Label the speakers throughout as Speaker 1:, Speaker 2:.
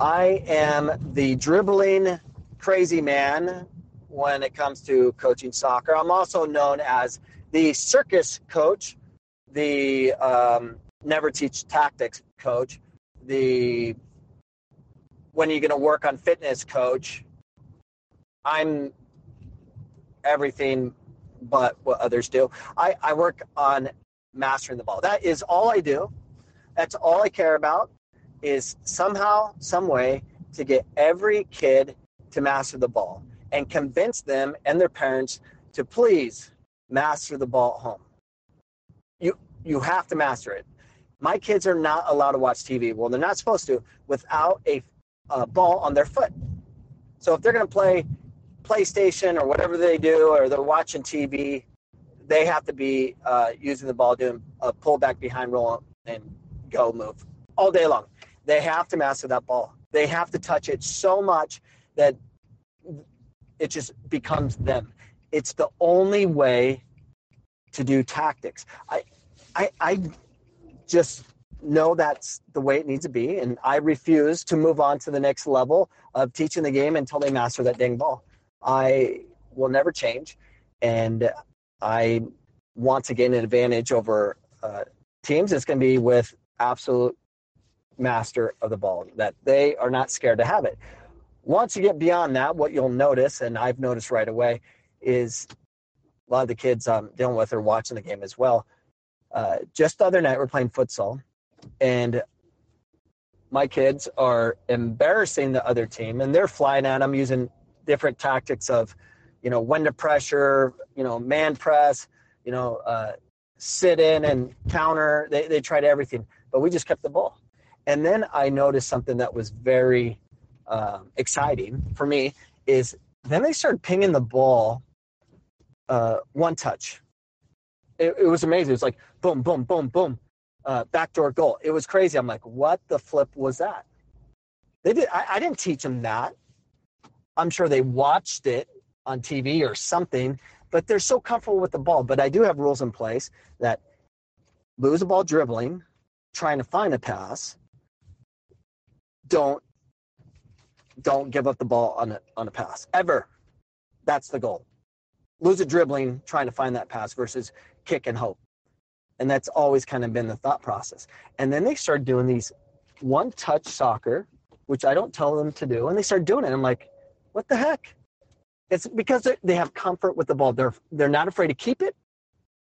Speaker 1: I am the dribbling crazy man when it comes to coaching soccer. I'm also known as the circus coach, the um, never teach tactics coach, the when are you going to work on fitness coach. I'm everything but what others do. I, I work on mastering the ball. That is all I do. That's all I care about is somehow, some way to get every kid to master the ball and convince them and their parents to please master the ball at home. You you have to master it. My kids are not allowed to watch TV. Well, they're not supposed to without a, a ball on their foot. So if they're going to play PlayStation or whatever they do, or they're watching TV, they have to be uh, using the ball, doing a pull back behind roll and go move all day long. They have to master that ball. They have to touch it so much that it just becomes them. It's the only way to do tactics. I, I, I just know that's the way it needs to be, and I refuse to move on to the next level of teaching the game until they master that dang ball. I will never change, and I want to gain an advantage over uh, teams. It's going to be with absolute master of the ball that they are not scared to have it. Once you get beyond that, what you'll notice, and I've noticed right away, is a lot of the kids I'm dealing with are watching the game as well. Uh, just the other night, we're playing futsal, and my kids are embarrassing the other team, and they're flying at them using different tactics of, you know, when to pressure, you know, man press, you know, uh, sit in and counter. They, they tried everything, but we just kept the ball. And then I noticed something that was very uh, exciting for me is then they started pinging the ball uh, one touch. It, it, was amazing. It was like boom, boom, boom, boom, uh, backdoor goal. It was crazy. I'm like, what the flip was that? They did. I, I didn't teach them that. I'm sure they watched it on TV or something, but they're so comfortable with the ball. But I do have rules in place that lose a ball dribbling, trying to find a pass. Don't don't give up the ball on a on a pass ever. That's the goal. Lose a dribbling trying to find that pass versus kick and hope. And that's always kind of been the thought process. And then they started doing these one touch soccer, which I don't tell them to do, and they start doing it. I'm like, what the heck? It's because they have comfort with the ball. They're they're not afraid to keep it.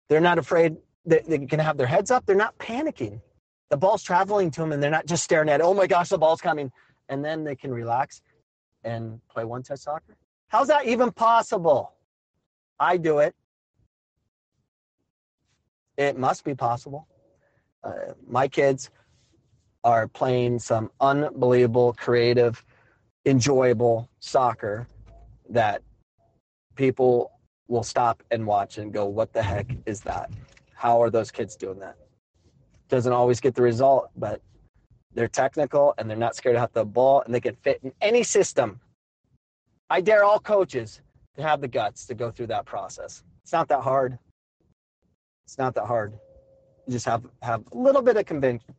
Speaker 1: They're not afraid that they can have their heads up. They're not panicking. The ball's traveling to them, and they're not just staring at it. Oh my gosh, the ball's coming, and then they can relax and play one touch soccer. How's that even possible? I do it. It must be possible. Uh, my kids are playing some unbelievable, creative enjoyable soccer that people will stop and watch and go, what the heck is that? How are those kids doing that? Doesn't always get the result, but they're technical and they're not scared to have the ball and they can fit in any system. I dare all coaches to have the guts to go through that process. It's not that hard. It's not that hard. You just have have a little bit of conviction.